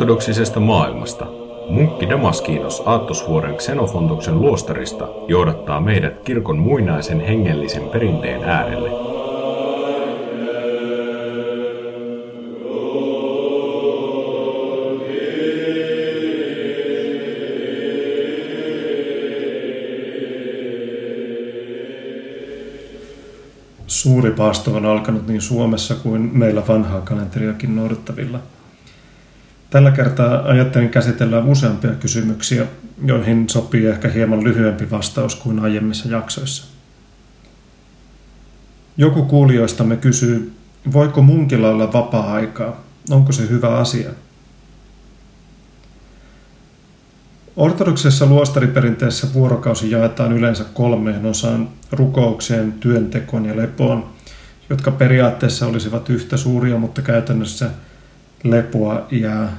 Ortodoksisesta maailmasta munkki Damaskinos Aattosvuoren Xenofontoksen luostarista johdattaa meidät kirkon muinaisen hengellisen perinteen äärelle. Suuri paasto on alkanut niin Suomessa kuin meillä vanhaa kalenteriakin noudattavilla. Tällä kertaa ajattelin käsitellä useampia kysymyksiä, joihin sopii ehkä hieman lyhyempi vastaus kuin aiemmissa jaksoissa. Joku kuulijoistamme kysyy, voiko munkilla olla vapaa-aikaa? Onko se hyvä asia? Ortodoksessa luostariperinteessä vuorokausi jaetaan yleensä kolmeen osaan rukoukseen, työntekoon ja lepoon, jotka periaatteessa olisivat yhtä suuria, mutta käytännössä lepoa jää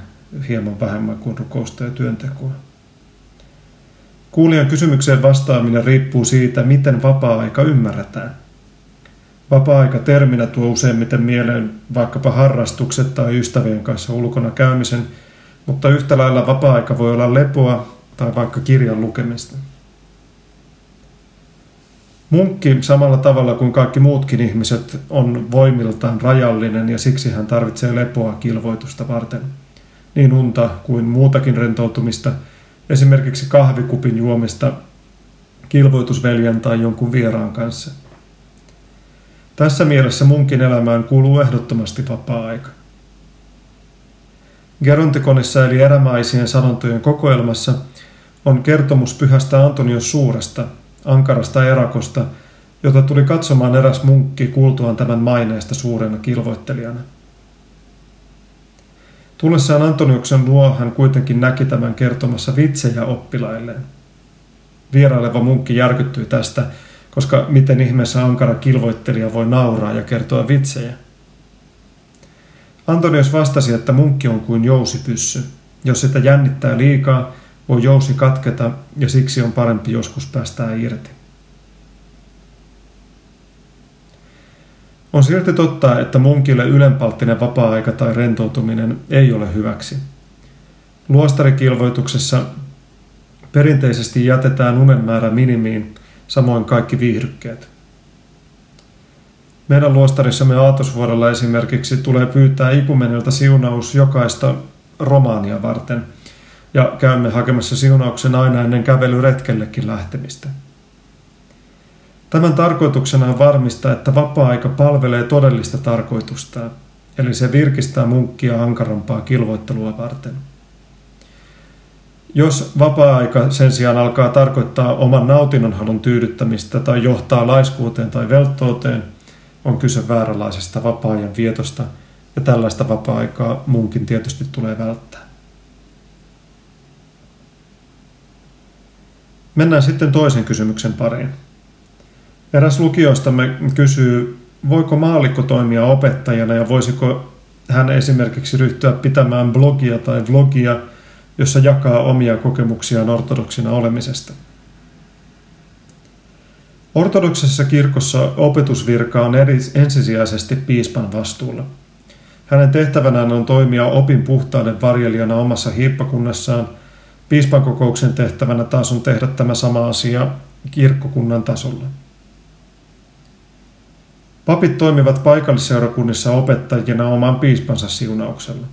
hieman vähemmän kuin rukousta ja työntekoa. Kuulijan kysymykseen vastaaminen riippuu siitä, miten vapaa-aika ymmärretään. Vapaa-aika terminä tuo useimmiten mieleen vaikkapa harrastukset tai ystävien kanssa ulkona käymisen – mutta yhtä lailla vapaa-aika voi olla lepoa tai vaikka kirjan lukemista. Munkki samalla tavalla kuin kaikki muutkin ihmiset on voimiltaan rajallinen ja siksi hän tarvitsee lepoa kilvoitusta varten. Niin unta kuin muutakin rentoutumista, esimerkiksi kahvikupin juomista kilvoitusveljen tai jonkun vieraan kanssa. Tässä mielessä munkin elämään kuuluu ehdottomasti vapaa-aika. Gerontikonissa eli erämaisien sanontojen kokoelmassa on kertomus pyhästä Antonios Suuresta, ankarasta erakosta, jota tuli katsomaan eräs munkki kuultuaan tämän maineesta suurena kilvoittelijana. Tullessaan Antoniuksen luo hän kuitenkin näki tämän kertomassa vitsejä oppilailleen. Vieraileva munkki järkyttyi tästä, koska miten ihmeessä ankara kilvoittelija voi nauraa ja kertoa vitsejä. Antonius vastasi, että munkki on kuin jousipyssy. Jos sitä jännittää liikaa, voi jousi katketa ja siksi on parempi joskus päästää irti. On silti totta, että munkille ylenpalttinen vapaa-aika tai rentoutuminen ei ole hyväksi. Luostarikilvoituksessa perinteisesti jätetään unen määrä minimiin, samoin kaikki viihdykkeet. Meidän luostarissamme Aatosvuorella esimerkiksi tulee pyytää ikumenilta siunaus jokaista romaania varten, ja käymme hakemassa siunauksen aina ennen kävelyretkellekin lähtemistä. Tämän tarkoituksena on varmistaa, että vapaa-aika palvelee todellista tarkoitustaan, eli se virkistää munkkia ankarampaa kilvoittelua varten. Jos vapaa-aika sen sijaan alkaa tarkoittaa oman nautinnonhalun tyydyttämistä tai johtaa laiskuuteen tai velttouteen, on kyse vääränlaisesta vapaa-ajan vietosta, ja tällaista vapaa-aikaa munkin tietysti tulee välttää. Mennään sitten toisen kysymyksen pariin. Eräs lukijoistamme kysyy, voiko maalikko toimia opettajana ja voisiko hän esimerkiksi ryhtyä pitämään blogia tai vlogia, jossa jakaa omia kokemuksiaan ortodoksina olemisesta – Ortodoksessa kirkossa opetusvirka on eri, ensisijaisesti piispan vastuulla. Hänen tehtävänään on toimia opin puhtauden varjelijana omassa hiippakunnassaan. Piispan kokouksen tehtävänä taas on tehdä tämä sama asia kirkkokunnan tasolla. Papit toimivat paikallisseurakunnissa opettajina oman piispansa siunauksella.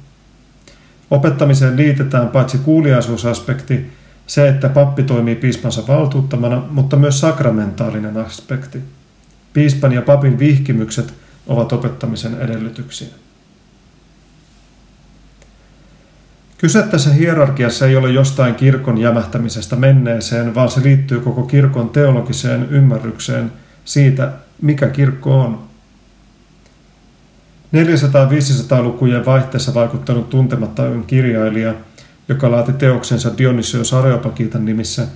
Opettamiseen liitetään paitsi kuuliaisuusaspekti, se, että pappi toimii piispansa valtuuttamana, mutta myös sakramentaalinen aspekti. Piispan ja papin vihkimykset ovat opettamisen edellytyksiä. Kyse tässä hierarkiassa ei ole jostain kirkon jämähtämisestä menneeseen, vaan se liittyy koko kirkon teologiseen ymmärrykseen siitä, mikä kirkko on. 400-500-lukujen vaihteessa vaikuttanut tuntematon kirjailija – joka laati teoksensa Dionysios Areopagitan nimissä,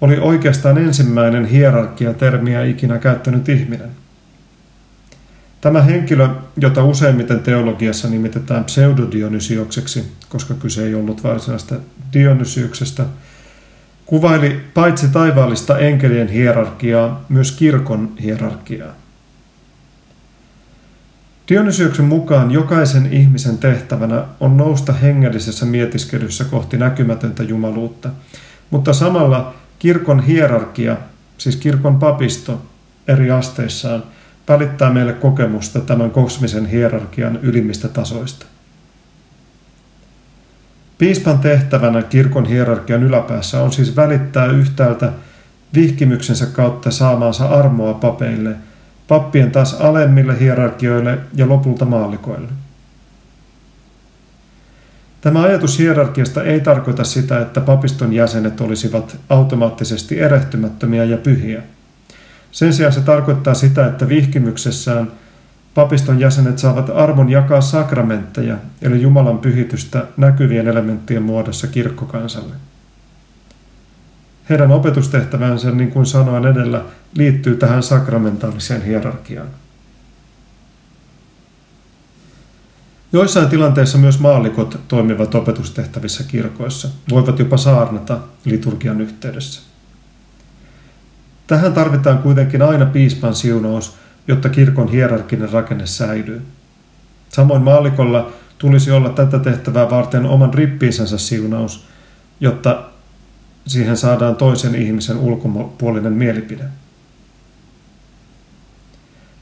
oli oikeastaan ensimmäinen hierarkia-termiä ikinä käyttänyt ihminen. Tämä henkilö, jota useimmiten teologiassa nimitetään pseudodionysiokseksi, koska kyse ei ollut varsinaista Dionysiuksesta, kuvaili paitsi taivaallista enkelien hierarkiaa, myös kirkon hierarkiaa. Dionysioksen mukaan jokaisen ihmisen tehtävänä on nousta hengellisessä mietiskelyssä kohti näkymätöntä jumaluutta, mutta samalla kirkon hierarkia, siis kirkon papisto eri asteissaan, välittää meille kokemusta tämän kosmisen hierarkian ylimmistä tasoista. Piispan tehtävänä kirkon hierarkian yläpäässä on siis välittää yhtäältä vihkimyksensä kautta saamaansa armoa papeille – pappien taas alemmille hierarkioille ja lopulta maallikoille. Tämä ajatus hierarkiasta ei tarkoita sitä, että papiston jäsenet olisivat automaattisesti erehtymättömiä ja pyhiä. Sen sijaan se tarkoittaa sitä, että vihkimyksessään papiston jäsenet saavat armon jakaa sakramentteja, eli Jumalan pyhitystä näkyvien elementtien muodossa kirkkokansalle. Heidän opetustehtävänsä, niin kuin sanoin edellä, liittyy tähän sakramentaaliseen hierarkiaan. Joissain tilanteissa myös maallikot toimivat opetustehtävissä kirkoissa, voivat jopa saarnata liturgian yhteydessä. Tähän tarvitaan kuitenkin aina piispan siunaus, jotta kirkon hierarkinen rakenne säilyy. Samoin maallikolla tulisi olla tätä tehtävää varten oman rippiisänsä siunaus, jotta siihen saadaan toisen ihmisen ulkopuolinen mielipide.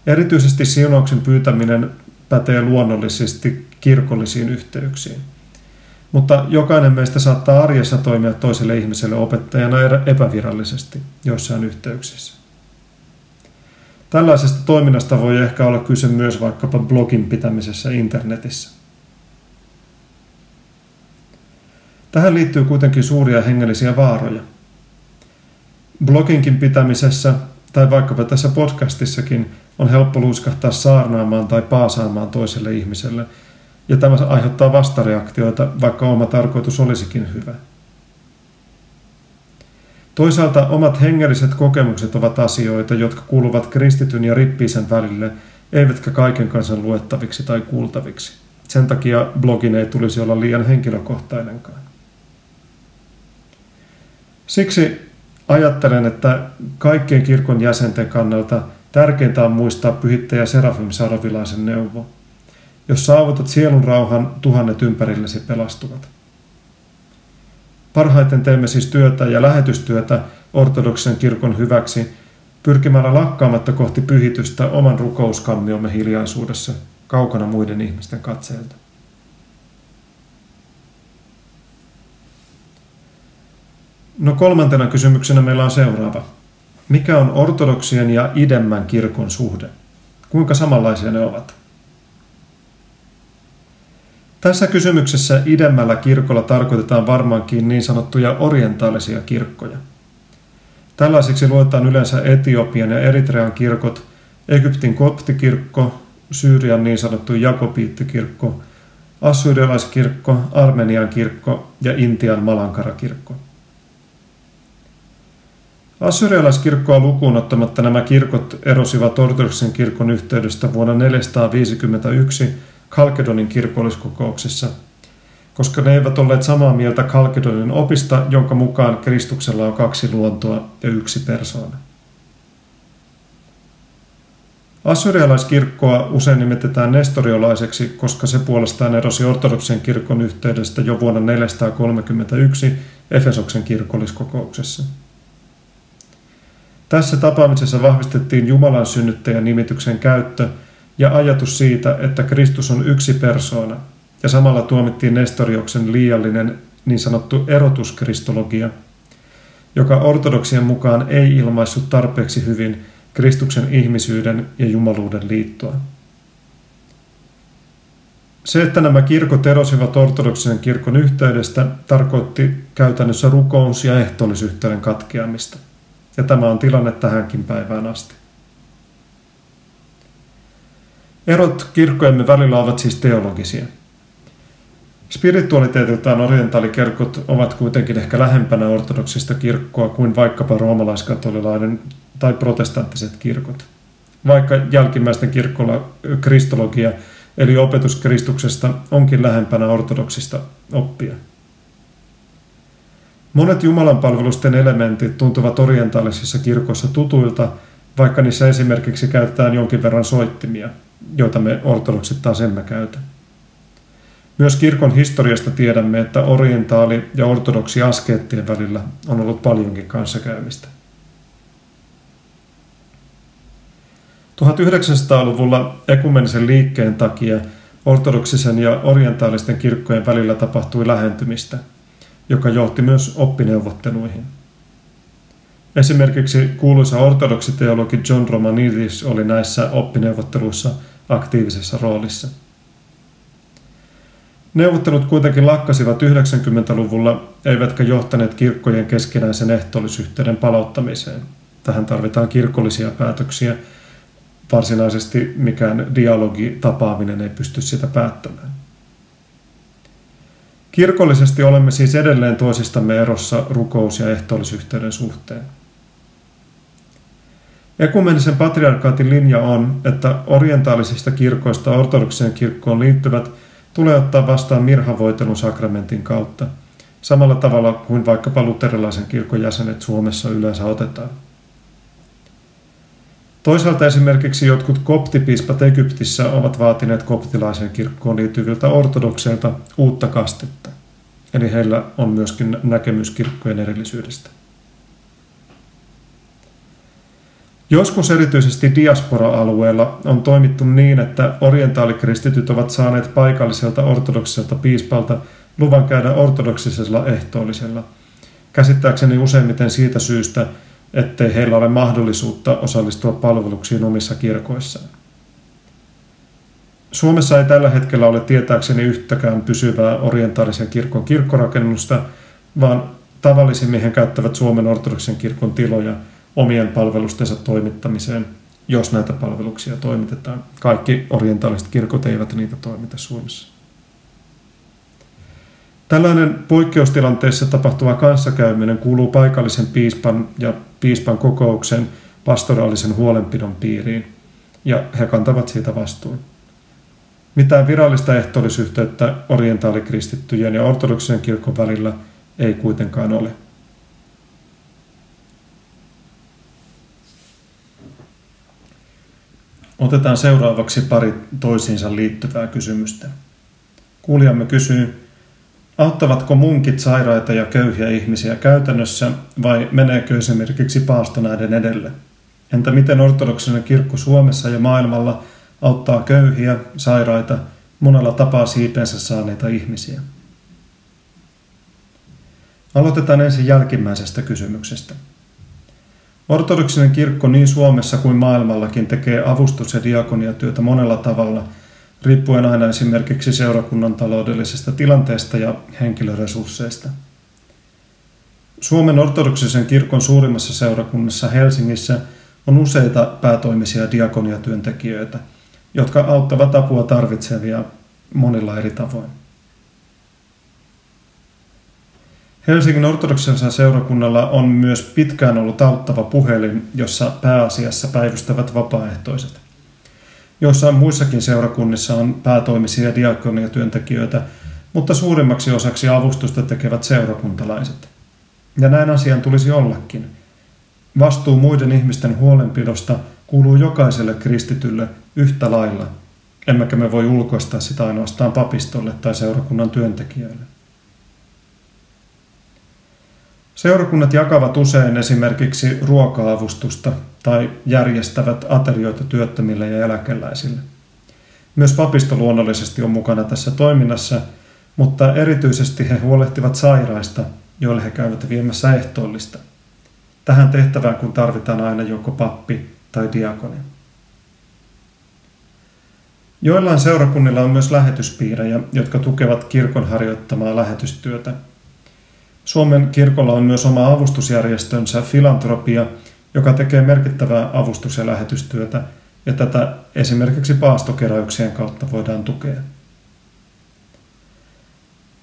Erityisesti siunauksen pyytäminen pätee luonnollisesti kirkollisiin yhteyksiin. Mutta jokainen meistä saattaa arjessa toimia toiselle ihmiselle opettajana epävirallisesti joissain yhteyksissä. Tällaisesta toiminnasta voi ehkä olla kyse myös vaikkapa blogin pitämisessä internetissä. Tähän liittyy kuitenkin suuria hengellisiä vaaroja. Bloginkin pitämisessä tai vaikkapa tässä podcastissakin on helppo luiskahtaa saarnaamaan tai paasaamaan toiselle ihmiselle, ja tämä aiheuttaa vastareaktioita, vaikka oma tarkoitus olisikin hyvä. Toisaalta omat hengelliset kokemukset ovat asioita, jotka kuuluvat kristityn ja rippiisen välille, eivätkä kaiken kansan luettaviksi tai kuultaviksi. Sen takia blogin ei tulisi olla liian henkilökohtainenkaan. Siksi ajattelen, että kaikkien kirkon jäsenten kannalta tärkeintä on muistaa pyhittäjä Serafim Saravilaisen neuvo. Jos saavutat sielun rauhan, tuhannet ympärillesi pelastuvat. Parhaiten teemme siis työtä ja lähetystyötä ortodoksen kirkon hyväksi, pyrkimällä lakkaamatta kohti pyhitystä oman rukouskammiomme hiljaisuudessa, kaukana muiden ihmisten katseilta. No kolmantena kysymyksenä meillä on seuraava. Mikä on ortodoksien ja idemmän kirkon suhde? Kuinka samanlaisia ne ovat? Tässä kysymyksessä idemmällä kirkolla tarkoitetaan varmaankin niin sanottuja orientaalisia kirkkoja. Tällaisiksi luetaan yleensä Etiopian ja Eritrean kirkot, Egyptin koptikirkko, Syyrian niin sanottu Jakobiittikirkko, Assyrialaiskirkko, Armenian kirkko ja Intian Malankara-kirkko. Assyrialaiskirkkoa lukuun ottamatta nämä kirkot erosivat ortodoksen kirkon yhteydestä vuonna 451 Kalkedonin kirkolliskokouksessa, koska ne eivät olleet samaa mieltä Kalkedonin opista, jonka mukaan Kristuksella on kaksi luontoa ja yksi persoona. Assyrialaiskirkkoa usein nimitetään nestoriolaiseksi, koska se puolestaan erosi ortodoksen kirkon yhteydestä jo vuonna 431 Efesoksen kirkolliskokouksessa. Tässä tapaamisessa vahvistettiin Jumalan synnyttäjän nimityksen käyttö ja ajatus siitä, että Kristus on yksi persoona, ja samalla tuomittiin Nestorioksen liiallinen niin sanottu erotuskristologia, joka ortodoksien mukaan ei ilmaissut tarpeeksi hyvin Kristuksen ihmisyyden ja jumaluuden liittoa. Se, että nämä kirkot erosivat ortodoksisen kirkon yhteydestä, tarkoitti käytännössä rukous- ja ehtoollisyhteyden katkeamista ja tämä on tilanne tähänkin päivään asti. Erot kirkkojemme välillä ovat siis teologisia. Spiritualiteetiltaan orientaalikirkot ovat kuitenkin ehkä lähempänä ortodoksista kirkkoa kuin vaikkapa roomalaiskatolilainen tai protestanttiset kirkot. Vaikka jälkimmäisten kirkkolla kristologia eli opetus Kristuksesta onkin lähempänä ortodoksista oppia. Monet jumalanpalvelusten elementit tuntuvat orientaalisissa kirkoissa tutuilta, vaikka niissä esimerkiksi käytetään jonkin verran soittimia, joita me ortodoksit taas emme käytä. Myös kirkon historiasta tiedämme, että orientaali- ja ortodoksi askeettien välillä on ollut paljonkin kanssakäymistä. 1900-luvulla ekumenisen liikkeen takia ortodoksisen ja orientaalisten kirkkojen välillä tapahtui lähentymistä, joka johti myös oppineuvotteluihin. Esimerkiksi kuuluisa ortodoksiteologi John Romanidis oli näissä oppineuvotteluissa aktiivisessa roolissa. Neuvottelut kuitenkin lakkasivat 90-luvulla, eivätkä johtaneet kirkkojen keskinäisen ehtoollisyhteyden palauttamiseen. Tähän tarvitaan kirkollisia päätöksiä – varsinaisesti mikään dialogi, tapaaminen ei pysty sitä päättämään. Kirkollisesti olemme siis edelleen toisistamme erossa rukous- ja ehtoollisyhteyden suhteen. Ekumenisen patriarkaatin linja on, että orientaalisista kirkoista ortodokseen kirkkoon liittyvät tulee ottaa vastaan mirhavoitelun sakramentin kautta, samalla tavalla kuin vaikkapa luterilaisen kirkon jäsenet Suomessa yleensä otetaan. Toisaalta esimerkiksi jotkut koptipiispat Egyptissä ovat vaatineet koptilaisen kirkkoon liittyviltä ortodokseilta uutta kastetta. Eli heillä on myöskin näkemys kirkkojen erillisyydestä. Joskus erityisesti diaspora-alueella on toimittu niin, että orientaalikristityt ovat saaneet paikalliselta ortodokselta piispalta luvan käydä ortodoksisella ehtoollisella. Käsittääkseni useimmiten siitä syystä, ettei heillä ole mahdollisuutta osallistua palveluksiin omissa kirkoissaan. Suomessa ei tällä hetkellä ole tietääkseni yhtäkään pysyvää orientaalisen kirkon kirkkorakennusta, vaan tavallisimmin he käyttävät Suomen ortodoksen kirkon tiloja omien palvelustensa toimittamiseen, jos näitä palveluksia toimitetaan. Kaikki orientaaliset kirkot eivät niitä toimita Suomessa. Tällainen poikkeustilanteessa tapahtuva kanssakäyminen kuuluu paikallisen piispan ja piispan kokouksen pastoraalisen huolenpidon piiriin, ja he kantavat siitä vastuun. Mitään virallista ehtoollisyhteyttä orientaalikristittyjen ja ortodoksisen kirkon välillä ei kuitenkaan ole. Otetaan seuraavaksi pari toisiinsa liittyvää kysymystä. Kuulijamme kysyy, Auttavatko munkit sairaita ja köyhiä ihmisiä käytännössä vai meneekö esimerkiksi paasto näiden edelle? Entä miten ortodoksinen kirkko Suomessa ja maailmalla auttaa köyhiä, sairaita, monella tapaa siipensä saaneita ihmisiä? Aloitetaan ensin jälkimmäisestä kysymyksestä. Ortodoksinen kirkko niin Suomessa kuin maailmallakin tekee avustus- ja diakoniatyötä monella tavalla – riippuen aina esimerkiksi seurakunnan taloudellisesta tilanteesta ja henkilöresursseista. Suomen ortodoksisen kirkon suurimmassa seurakunnassa Helsingissä on useita päätoimisia diakoniatyöntekijöitä, jotka auttavat apua tarvitsevia monilla eri tavoin. Helsingin ortodoksisella seurakunnalla on myös pitkään ollut auttava puhelin, jossa pääasiassa päivystävät vapaaehtoiset. Joissain muissakin seurakunnissa on päätoimisia diakoniatyöntekijöitä, mutta suurimmaksi osaksi avustusta tekevät seurakuntalaiset. Ja näin asian tulisi ollakin. Vastuu muiden ihmisten huolenpidosta kuuluu jokaiselle kristitylle yhtä lailla, emmekä me voi ulkoistaa sitä ainoastaan papistolle tai seurakunnan työntekijöille. Seurakunnat jakavat usein esimerkiksi ruoka-avustusta tai järjestävät aterioita työttömille ja eläkeläisille. Myös papisto luonnollisesti on mukana tässä toiminnassa, mutta erityisesti he huolehtivat sairaista, joille he käyvät viemässä ehtoollista. Tähän tehtävään kun tarvitaan aina joko pappi tai diakoni. Joillain seurakunnilla on myös lähetyspiirejä, jotka tukevat kirkon harjoittamaa lähetystyötä – Suomen kirkolla on myös oma avustusjärjestönsä Filantropia, joka tekee merkittävää avustus- ja lähetystyötä, ja tätä esimerkiksi paastokeräyksien kautta voidaan tukea.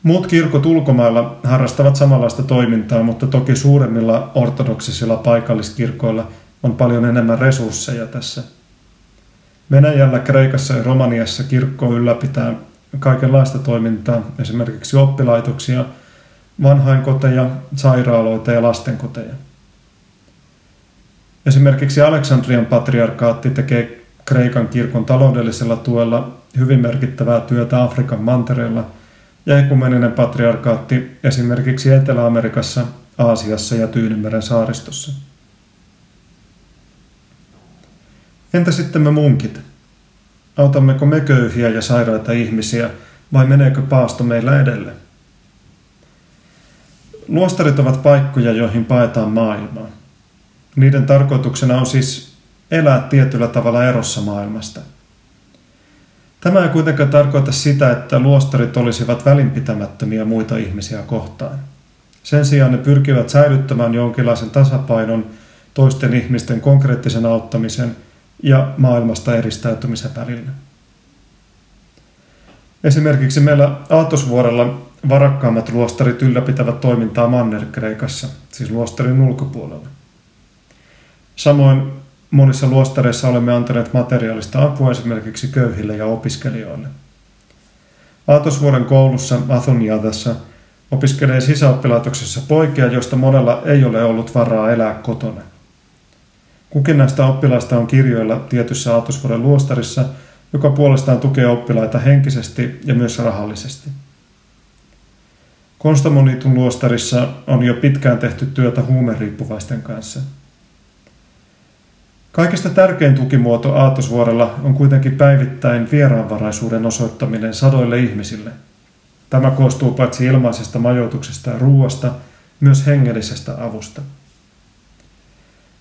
Muut kirkot ulkomailla harrastavat samanlaista toimintaa, mutta toki suuremmilla ortodoksisilla paikalliskirkoilla on paljon enemmän resursseja tässä. Venäjällä, Kreikassa ja Romaniassa kirkko ylläpitää kaikenlaista toimintaa, esimerkiksi oppilaitoksia – vanhainkoteja, sairaaloita ja lastenkoteja. Esimerkiksi Aleksandrian patriarkaatti tekee Kreikan kirkon taloudellisella tuella hyvin merkittävää työtä Afrikan mantereella ja ekumeninen patriarkaatti esimerkiksi Etelä-Amerikassa, Aasiassa ja Tyynymeren saaristossa. Entä sitten me munkit? Autammeko me köyhiä ja sairaita ihmisiä vai meneekö paasto meillä edelle? Luostarit ovat paikkoja, joihin paetaan maailmaa. Niiden tarkoituksena on siis elää tietyllä tavalla erossa maailmasta. Tämä ei kuitenkaan tarkoita sitä, että luostarit olisivat välinpitämättömiä muita ihmisiä kohtaan. Sen sijaan ne pyrkivät säilyttämään jonkinlaisen tasapainon toisten ihmisten konkreettisen auttamisen ja maailmasta eristäytymisen välillä. Esimerkiksi meillä Aatosvuorella varakkaammat luostarit ylläpitävät toimintaa Manner-Kreikassa, siis luostarin ulkopuolella. Samoin monissa luostareissa olemme antaneet materiaalista apua esimerkiksi köyhille ja opiskelijoille. Aatosvuoden koulussa Athoniadassa opiskelee sisäoppilaitoksessa poikia, joista monella ei ole ollut varaa elää kotona. Kukin näistä oppilaista on kirjoilla tietyssä Aatosvuoden luostarissa, joka puolestaan tukee oppilaita henkisesti ja myös rahallisesti. Konstamoniitun luostarissa on jo pitkään tehty työtä huumeriippuvaisten kanssa – Kaikista tärkein tukimuoto Aatosvuorella on kuitenkin päivittäin vieraanvaraisuuden osoittaminen sadoille ihmisille. Tämä koostuu paitsi ilmaisesta majoituksesta ja ruuasta, myös hengellisestä avusta.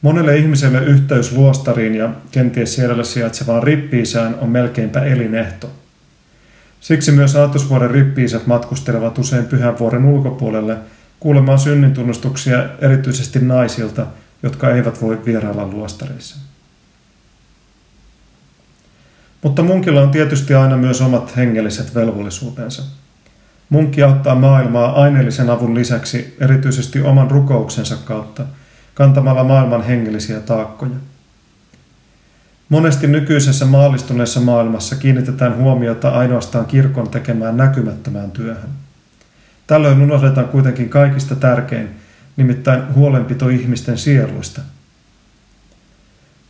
Monelle ihmiselle yhteys luostariin ja kenties siellä sijaitsevaan rippiisään on melkeinpä elinehto. Siksi myös Aatosvuoren rippiiset matkustelevat usein pyhän vuoren ulkopuolelle kuulemaan synnintunnustuksia erityisesti naisilta – jotka eivät voi vierailla luostarissa. Mutta munkilla on tietysti aina myös omat hengelliset velvollisuutensa. Munkki auttaa maailmaa aineellisen avun lisäksi erityisesti oman rukouksensa kautta, kantamalla maailman hengellisiä taakkoja. Monesti nykyisessä maallistuneessa maailmassa kiinnitetään huomiota ainoastaan kirkon tekemään näkymättömään työhön. Tällöin unohdetaan kuitenkin kaikista tärkein – nimittäin huolenpito ihmisten sieluista.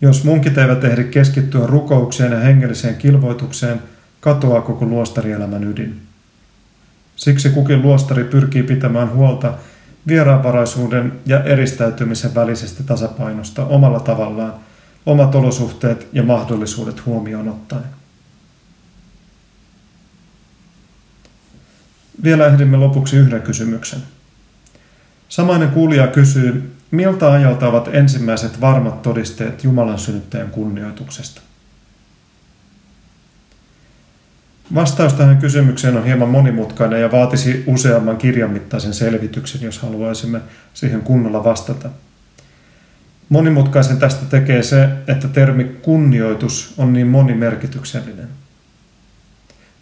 Jos munkit eivät ehdi keskittyä rukoukseen ja hengelliseen kilvoitukseen, katoaa koko luostarielämän ydin. Siksi kukin luostari pyrkii pitämään huolta vieraanvaraisuuden ja eristäytymisen välisestä tasapainosta omalla tavallaan, omat olosuhteet ja mahdollisuudet huomioon ottaen. Vielä ehdimme lopuksi yhden kysymyksen. Samainen kuulija kysyy, miltä ajalta ovat ensimmäiset varmat todisteet Jumalan synnyttäjän kunnioituksesta? Vastaus tähän kysymykseen on hieman monimutkainen ja vaatisi useamman kirjan mittaisen selvityksen, jos haluaisimme siihen kunnolla vastata. Monimutkaisen tästä tekee se, että termi kunnioitus on niin monimerkityksellinen.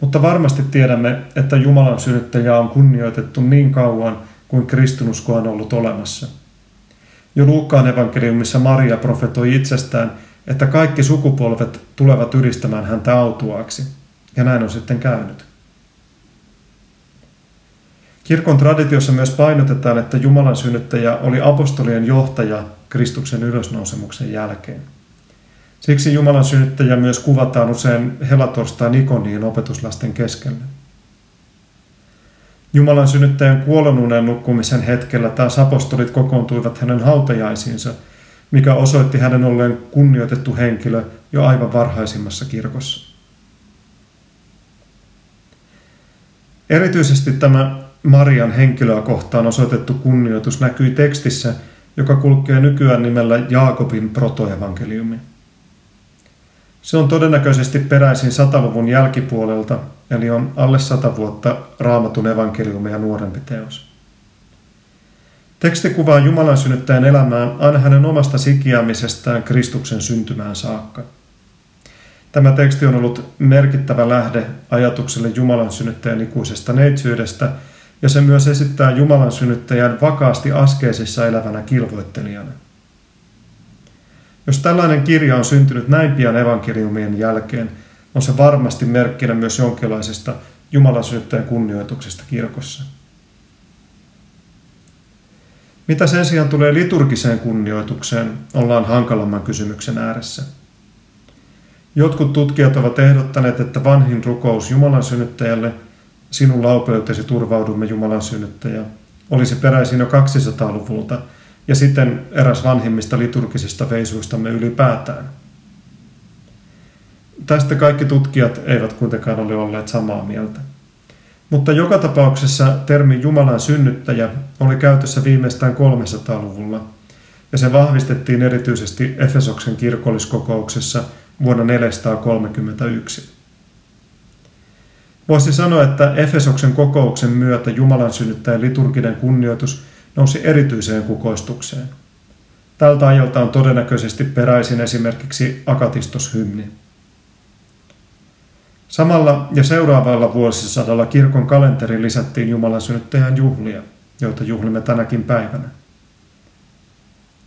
Mutta varmasti tiedämme, että Jumalan synnyttäjää on kunnioitettu niin kauan – kuin kristinusko on ollut olemassa. Jo Luukkaan evankeliumissa Maria profetoi itsestään, että kaikki sukupolvet tulevat ylistämään häntä autuaaksi, ja näin on sitten käynyt. Kirkon traditiossa myös painotetaan, että Jumalan synnyttäjä oli apostolien johtaja Kristuksen ylösnousemuksen jälkeen. Siksi Jumalan synnyttäjä myös kuvataan usein helatorstain ikoniin opetuslasten keskellä. Jumalan synnyttäjän kuolonunen nukkumisen hetkellä taas apostolit kokoontuivat hänen hautajaisiinsa, mikä osoitti hänen olleen kunnioitettu henkilö jo aivan varhaisimmassa kirkossa. Erityisesti tämä Marian henkilöä kohtaan osoitettu kunnioitus näkyi tekstissä, joka kulkee nykyään nimellä Jaakobin protoevankeliumi. Se on todennäköisesti peräisin sataluvun jälkipuolelta, eli on alle sata vuotta raamatun evankeliumia nuorempi teos. Teksti kuvaa Jumalan synnyttäjän elämää aina hänen omasta sikiämisestään Kristuksen syntymään saakka. Tämä teksti on ollut merkittävä lähde ajatukselle Jumalan synnyttäjän ikuisesta neitsyydestä, ja se myös esittää Jumalan synnyttäjän vakaasti askeisissa elävänä kilvoittelijana. Jos tällainen kirja on syntynyt näin pian evankeliumien jälkeen, on se varmasti merkkinä myös jonkinlaisesta Jumalan synnyttäjän kunnioituksesta kirkossa. Mitä sen sijaan tulee liturgiseen kunnioitukseen, ollaan hankalamman kysymyksen ääressä. Jotkut tutkijat ovat ehdottaneet, että vanhin rukous Jumalan synnyttäjälle, sinun laupeutesi turvaudumme Jumalan synnyttäjä, olisi peräisin jo 200-luvulta ja sitten eräs vanhimmista liturgisista veisuistamme ylipäätään. Tästä kaikki tutkijat eivät kuitenkaan ole olleet samaa mieltä. Mutta joka tapauksessa termi Jumalan synnyttäjä oli käytössä viimeistään 300-luvulla, ja se vahvistettiin erityisesti Efesoksen kirkolliskokouksessa vuonna 431. Voisi sanoa, että Efesoksen kokouksen myötä Jumalan synnyttäjän liturginen kunnioitus nousi erityiseen kukoistukseen. Tältä ajalta on todennäköisesti peräisin esimerkiksi akatistoshymni. Samalla ja seuraavalla vuosisadalla kirkon kalenteri lisättiin Jumalan synnyttäjän juhlia, joita juhlimme tänäkin päivänä.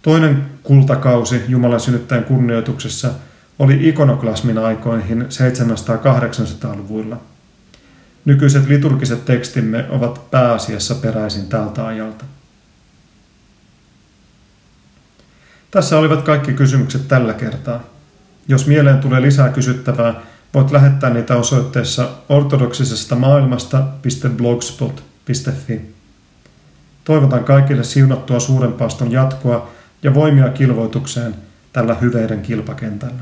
Toinen kultakausi Jumalan synnyttäjän kunnioituksessa oli ikonoklasmin aikoihin 700-800-luvuilla. Nykyiset liturgiset tekstimme ovat pääasiassa peräisin tältä ajalta. Tässä olivat kaikki kysymykset tällä kertaa. Jos mieleen tulee lisää kysyttävää, Voit lähettää niitä osoitteessa ortodoksisesta maailmasta.blogspot.fi. Toivotan kaikille siunattua suurenpaaston jatkoa ja voimia kilvoitukseen tällä hyveiden kilpakentällä.